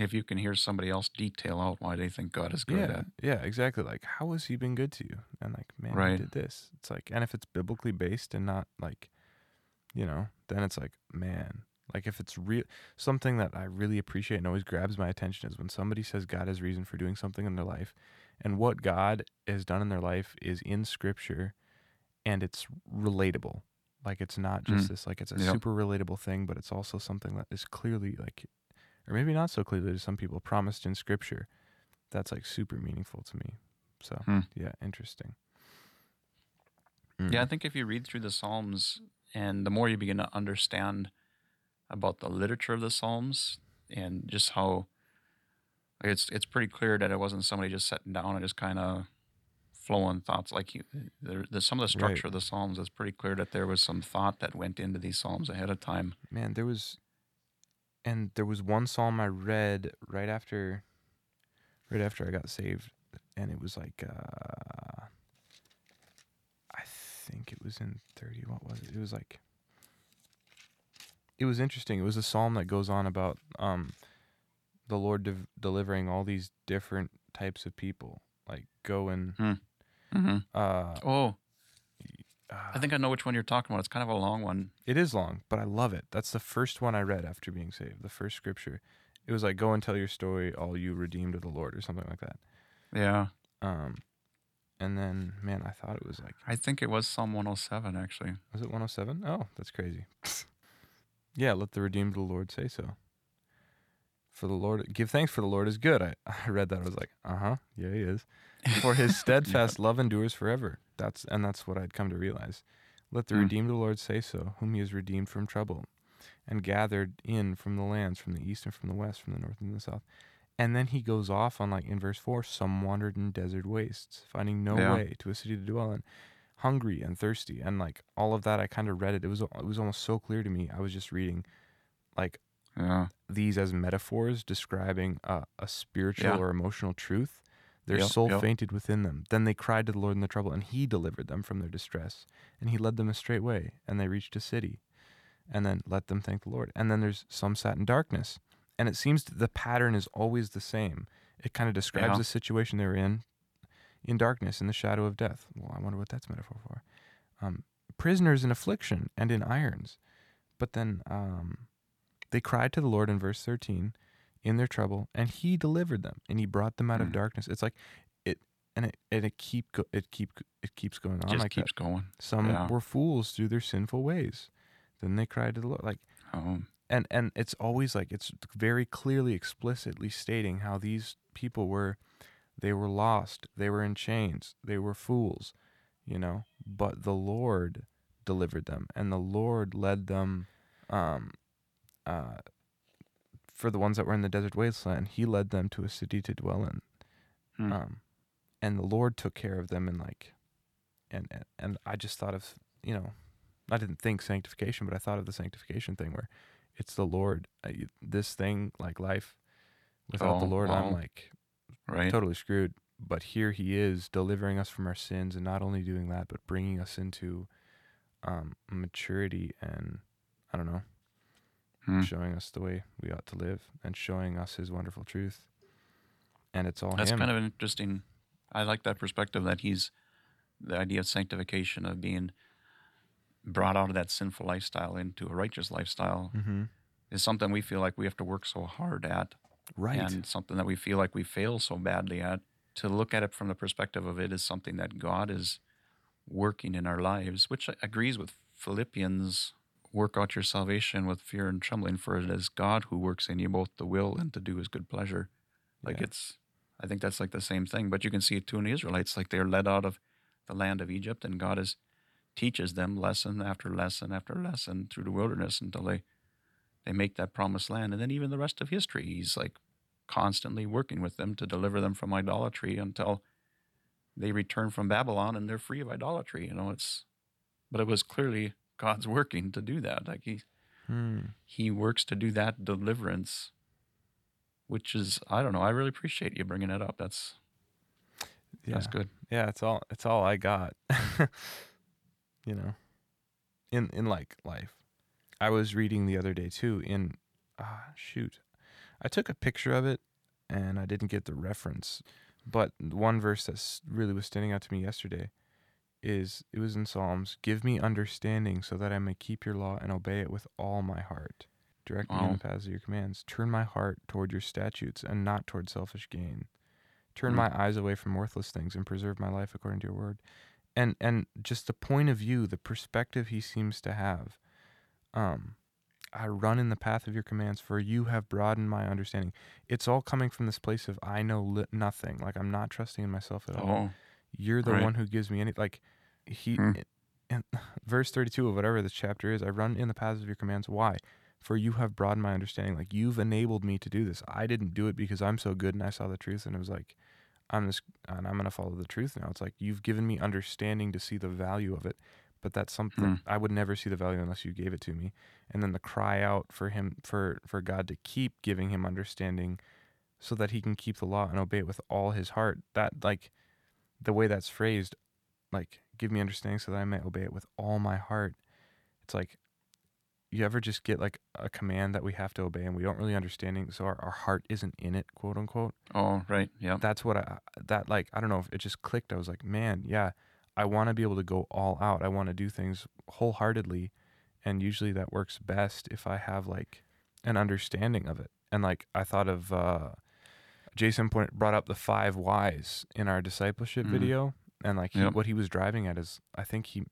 If you can hear somebody else detail out why they think God is good yeah, at. yeah, exactly. Like, how has he been good to you? And like, man, Right. he did this. It's like, and if it's biblically based and not like, you know, then it's like, man, like if it's real, something that I really appreciate and always grabs my attention is when somebody says God has reason for doing something in their life, and what God has done in their life is in Scripture, and it's relatable. Like it's not just Mm. this, like it's a Yep. super relatable thing, but it's also something that is clearly like, or maybe not so clearly to some people, promised in Scripture that's like super meaningful to me. So Hmm. yeah, interesting. Yeah, I Mm. think if you read through the Psalms and the more you begin to understand about the literature of the Psalms and just how like, it's it's pretty clear that it wasn't somebody just sitting down and just kind of flowing thoughts like you there, the, some of the structure of the Psalms it's pretty clear that there was some thought that went into these Psalms ahead of time. man, there was, and there was one psalm I read right after, right after I got saved, and it was like, uh, I think it was in thirty. What was it? It was like, it was interesting. It was a psalm that goes on about um, the Lord de- delivering all these different types of people, like go and Mm-hmm. uh, Oh, I think I know which one you're talking about. It's kind of a long one. It is long, but I love it. That's the first one I read after being saved. The first scripture. It was like, "Go and tell your story, all you redeemed of the Lord," or something like that. Yeah, Um, and then, man, I thought it was like, I think it was Psalm 107 actually. was it 107? Oh, that's crazy. yeah, let the redeemed of the Lord say so. For the Lord, give thanks for the Lord is good. I, I read that. I was like, uh huh, yeah, he is. For his steadfast love endures forever. That's and that's what I'd come to realize. Let the Mm. redeemed of the Lord say so, whom he has redeemed from trouble, and gathered in from the lands, from the east and from the west, from the north and the south. And then he goes off on like in verse four, some wandered in desert wastes, finding no Yeah. way to a city to dwell in, hungry and thirsty, and like all of that. I kind of read it. It was it was almost so clear to me. I was just reading, like Yeah. these as metaphors describing a, a spiritual Yeah. or emotional truth. Their Yep, soul yep. fainted within them. Then they cried to the Lord in their trouble, and He delivered them from their distress. And He led them a straight way, and they reached a city. And then let them thank the Lord. And then there's some sat in darkness. And it seems the pattern is always the same. It kind of describes Yeah. the situation they were in, in darkness, in the shadow of death. Well, I wonder what that's metaphor for. Um, prisoners in affliction and in irons. But then um, they cried to the Lord in verse 13 in their trouble, and He delivered them, and He brought them out of Mm. darkness. It's like it, and it, and it keep go, it keep it keeps going on Just like keeps that. going. Some yeah. were fools through their sinful ways. Then they cried to the Lord, like Oh, and and it's always like it's very clearly explicitly stating how these people were they were lost they were in chains they were fools you know but the lord delivered them and the lord led them um uh for the ones that were in the desert wasteland he led them to a city to dwell in Hmm. um and the lord took care of them and like and and, and i just thought of you know i didn't think sanctification but i thought of the sanctification thing where it's the lord uh, you- this thing like life without the Oh, lord i'm like right. totally screwed but here he is delivering us from our sins and not only doing that but bringing us into um maturity and i don't know Hmm. showing us the way we ought to live and showing us his wonderful truth and it's all That's him kind of an interesting. I like that perspective that he's the idea of sanctification of being brought out of that sinful lifestyle into a righteous lifestyle mm-hmm. is something we feel like we have to work so hard at, right and something that we feel like we fail so badly at. To look at it from the perspective of it is something that God is working in our lives, which agrees with Philippians. Work out your salvation with fear and trembling, for it is God who works in you both the will and to do His good pleasure. Like Yeah. it's, I think that's like the same thing. But you can see it too in the Israelites. Like they're led out of the land of Egypt, and God is teaches them lesson after lesson after lesson through the wilderness until they they make that promised land. And then even the rest of history, He's like constantly working with them to deliver them from idolatry until they return from Babylon and they're free of idolatry. You know, it's but it was clearly God's working to do that. Like He Hmm. he works to do that deliverance which is i don't know i really appreciate you bringing it up that's yeah that's good Yeah, it's all it's all I got. you know. In in like life. I was reading the other day too in ah shoot. I took a picture of it and I didn't get the reference. But one verse that really was standing out to me yesterday is it was in Psalms, "Give me understanding so that I may keep your law and obey it with all my heart. Direct me in the paths of your commands. Turn my heart toward your statutes and not toward selfish gain." turn Mm. my eyes away from worthless things and preserve my life according to your word and and just the point of view the perspective he seems to have um i run in the path of your commands for you have broadened my understanding it's all coming from this place of i know li- nothing like i'm not trusting in myself at all oh you're the right. one who gives me any like he Hmm. in verse 32 of whatever this chapter is i run in the paths of your commands. Why? For you have broadened my understanding. Like you've enabled me to do this. I didn't do it because i'm so good and i saw the truth and it was like i'm this and i'm going to follow the truth now. It's like you've given me understanding to see the value of it but that's something Hmm. i would never see the value unless you gave it to me. And then the cry out for him for for god to keep giving him understanding so that he can keep the law and obey it with all his heart. That like the way that's phrased like give me understanding so that i may obey it with all my heart. It's like you ever just get like a command that we have to obey and we don't really understanding so our, our heart isn't in it quote unquote? Oh right yeah that's what i that like i don't know if it just clicked. I was like man yeah i want to be able to go all out. I want to do things wholeheartedly. And usually that works best if i have like an understanding of it. And like i thought of uh jason point, brought up the five whys in our discipleship Mhm. video and like he, Yep. what he was driving at is i think he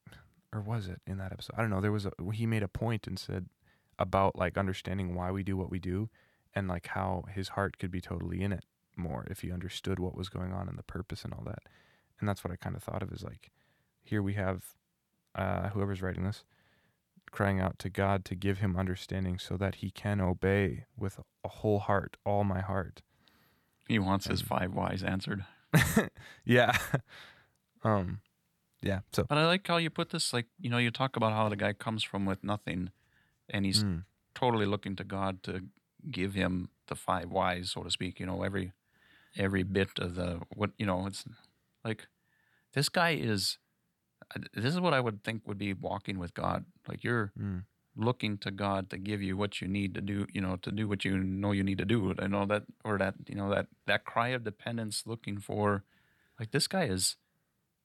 or was it in that episode i don't know there was a he made a point and said about like understanding why we do what we do and like how his heart could be totally in it more if he understood what was going on and the purpose and all that and that's what i kind of thought of is like here we have uh whoever's writing this crying out to god to give him understanding so that he can obey with a whole heart all my heart He wants his five whys answered. yeah. um yeah. So But I like how you put this. Like you know, you talk about how the guy comes from with nothing, and he's mm, totally looking to God to give him the five whys, so to speak. You know, every every bit of the what you know. It's like this guy is. uh, This is what I would think would be walking with God. Like you're mm, looking to God to give you what you need to do. You know, to do what you know you need to do. I know that, or that you know that that cry of dependence, looking for. Like this guy is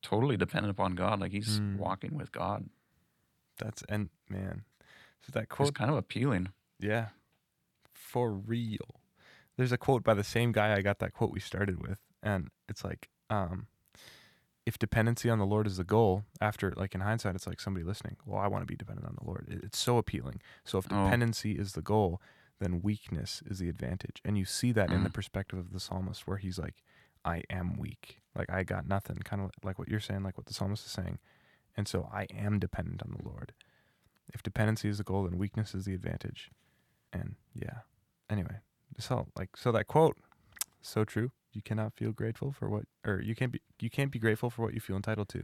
totally dependent upon God. Like he's Mm. walking with God. that's and man. So that It's quote kind of appealing. Yeah. For real. There's a quote by the same guy I got that quote we started with. And it's like, um, if dependency on the Lord is the goal, after, like in hindsight, it's like somebody listening, well, I want to be dependent on the Lord. It- It's so appealing. So if Oh. dependency is the goal, then weakness is the advantage. And you see that in the Mm. perspective of the psalmist where he's like, I am weak. Like I got nothing, kind of like what you're saying, like what the psalmist is saying. And so I am dependent on the Lord. If dependency is the goal, then weakness is the advantage. And yeah. Anyway, so like so that quote, so true. You cannot feel grateful for what or you can't be you can't be grateful for what you feel entitled to.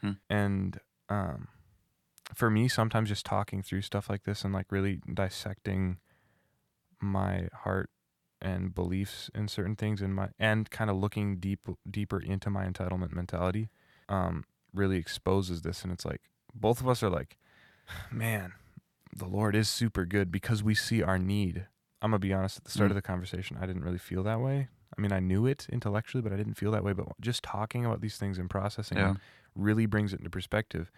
Hmm. And um for me sometimes just talking through stuff like this and like really dissecting my heart and beliefs in certain things in my and kind of looking deep deeper into my entitlement mentality um really exposes this and it's like both of us are like man the lord is super good because we see our need i'm gonna be honest at the start Mm. of the conversation i didn't really feel that way i mean i knew it intellectually but i didn't feel that way but just talking about these things and processing Yeah. them really brings it into perspective.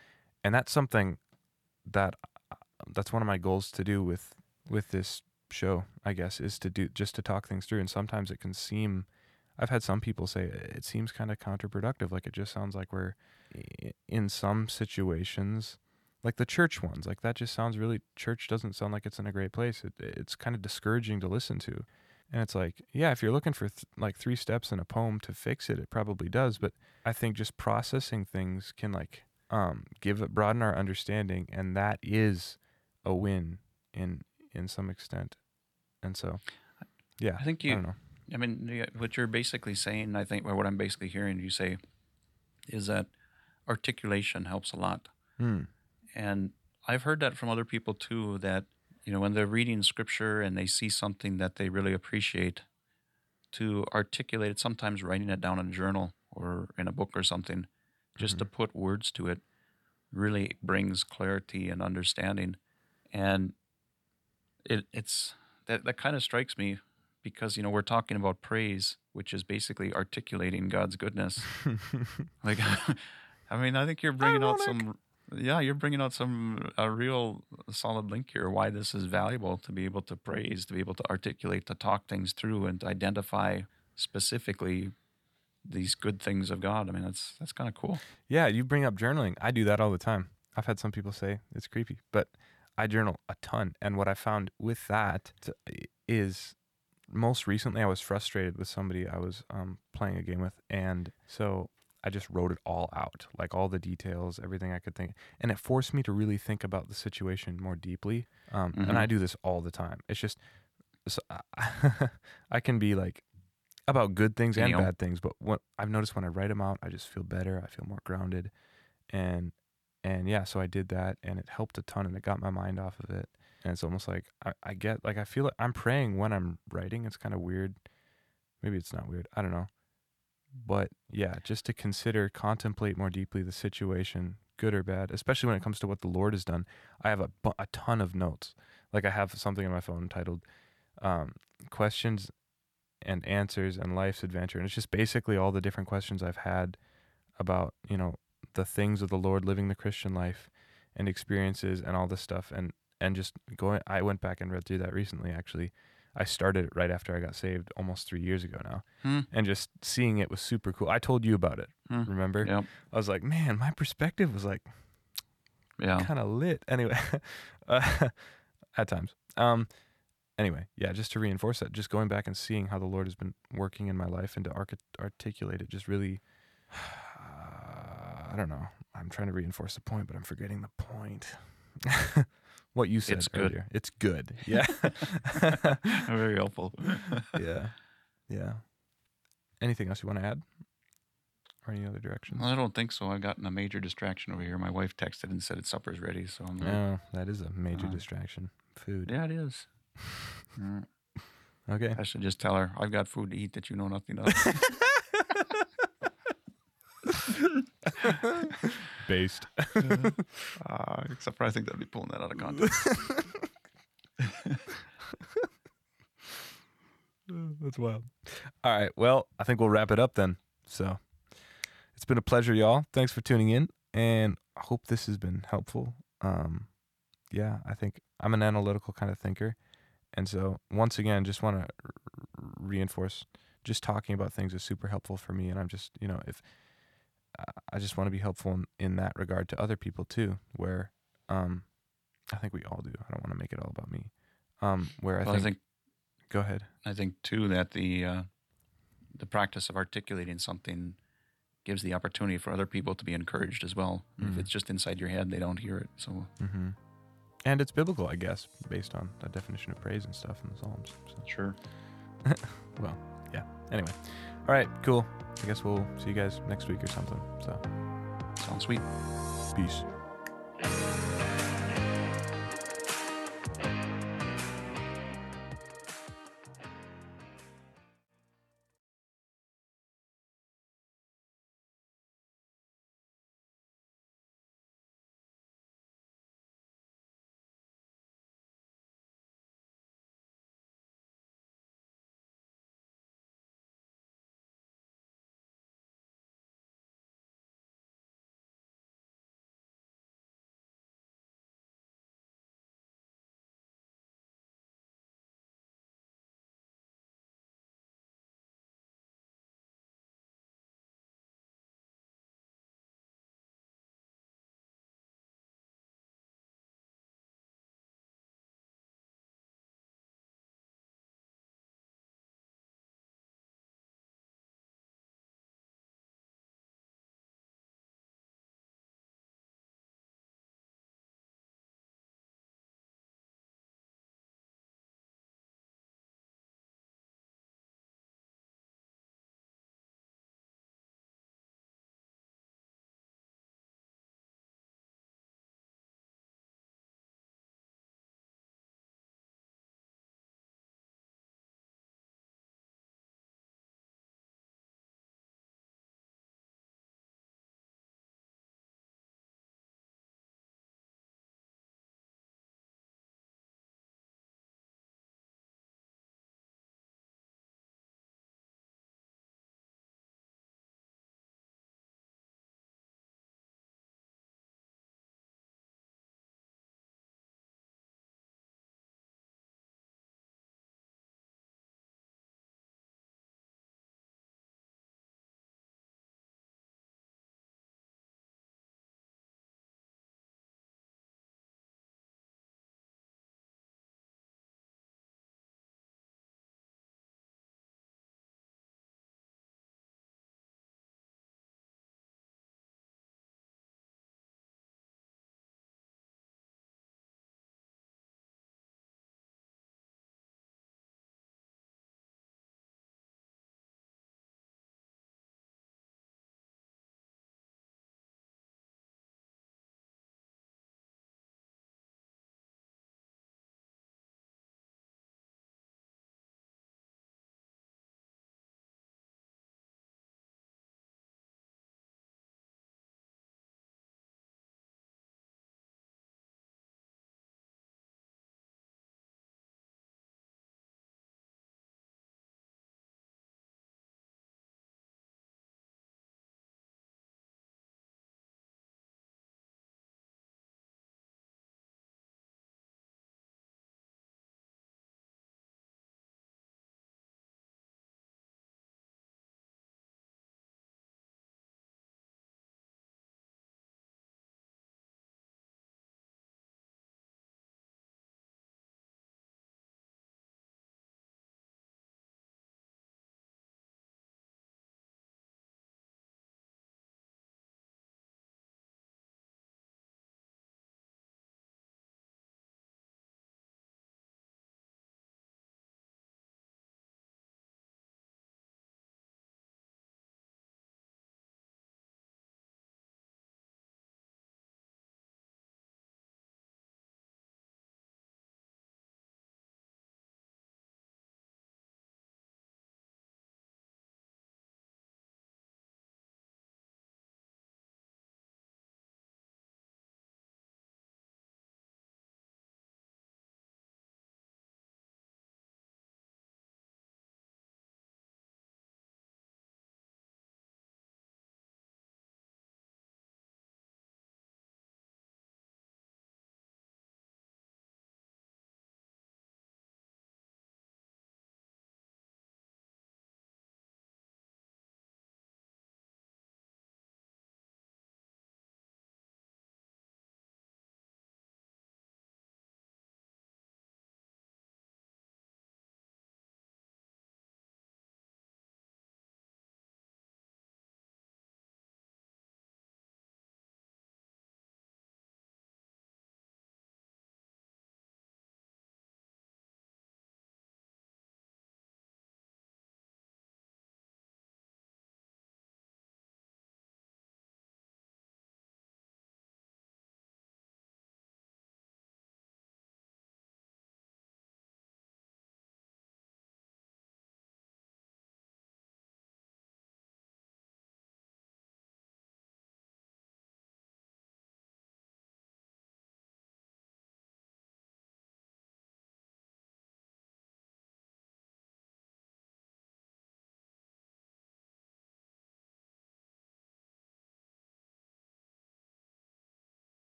And that's something that uh, that's one of my goals to do with with this show i guess is to do just to talk things through. And sometimes it can seem i've had some people say it seems kind of counterproductive like it just sounds like we're in some situations like the church ones like that just sounds really church doesn't sound like it's in a great place. It, it's kind of discouraging to listen to and it's like yeah if you're looking for th- like three steps in a poem to fix it it probably does but i think just processing things can like um give it broaden our understanding and that is a win in in some extent and so yeah I think i you. know I mean, what you're basically saying, I think, or what I'm basically hearing you say, is that articulation helps a lot. Hmm. And I've heard that from other people too. That you know, when they're reading scripture and they see something that they really appreciate, to articulate it, sometimes writing it down in a journal or in a book or something, just to put words to it, really brings clarity and understanding. And it it's that that kind of strikes me because you know we're talking about praise, which is basically articulating God's goodness. Like, I mean, I think you're bringing out some. Yeah, you're bringing out some a real solid link here. Why this is valuable to be able to praise, to be able to articulate, to talk things through, and to identify specifically these good things of God. I mean, that's that's kind of cool. Yeah, you bring up journaling. I do that all the time. I've had some people say it's creepy, but I journal a ton. And what I found with that is most recently I was frustrated with somebody I was um, playing a game with. And so I just wrote it all out, like all the details, everything I could think. And it forced me to really think about the situation more deeply. Um, And Mhm. I do this all the time. It's just, so I, I can be like, about good things and You know. bad things, but what I've noticed when I write them out, I just feel better. I feel more grounded, and and yeah, so I did that, and it helped a ton, and it got my mind off of it. And it's almost like I, I get like I feel like I'm praying when I'm writing. It's kind of weird. Maybe it's not weird. I don't know. But yeah, just to consider, contemplate more deeply the situation, good or bad, especially when it comes to what the Lord has done. I have a, a ton of notes. Like I have something on my phone titled um, "Questions and Answers and Life's Adventure," and it's just basically all the different questions I've had about you know the things of the Lord, living the Christian life, and experiences and all this stuff, and and just going. I went back and read through that recently. Actually, I started it right after I got saved, almost three years ago now, Hmm. and just seeing it was super cool. I told you about it. Hmm. Remember? Yep. I was like, man, my perspective was like Yeah. kind of lit. Anyway, uh, at times. Um, anyway, yeah, just to reinforce that, just going back and seeing how the Lord has been working in my life and to arc- articulate it, just really, I don't know. I'm trying to reinforce the point, but I'm forgetting the point. what you said It's good. earlier. It's good. Yeah. Very helpful. yeah. Yeah. anything else you want to add? Or any other directions? Well, I don't think so. I've gotten a major distraction over here. My wife texted and said it's supper's ready. So I'm like, No, that is a major Uh, distraction. Food. yeah, it is. Mm, Okay. I should just tell her I've got food to eat that you know nothing of. Based. uh, except for I think that'd be pulling that out of context. That's wild. All right. Well, I think we'll wrap it up then. So it's been a pleasure, y'all. Thanks for tuning in. And I hope this has been helpful. Um, yeah, I think I'm an analytical kind of thinker. And so, once again, just want to r- reinforce just talking about things is super helpful for me. And I'm just, you know, if I- just want to be helpful in, in that regard to other people too, where um, I think we all do. I don't want to make it all about me. Um, where I Well, think, I think go ahead. I think too that the uh, the practice of articulating something gives the opportunity for other people to be encouraged as well. If Mhm. it's just inside your head, they don't hear it. So hmm And it's biblical, I guess, based on the definition of praise and stuff in the Psalms. So, sure. well, yeah. Anyway, all right, cool. I guess we'll see you guys next week or something. So, Sounds sweet. peace.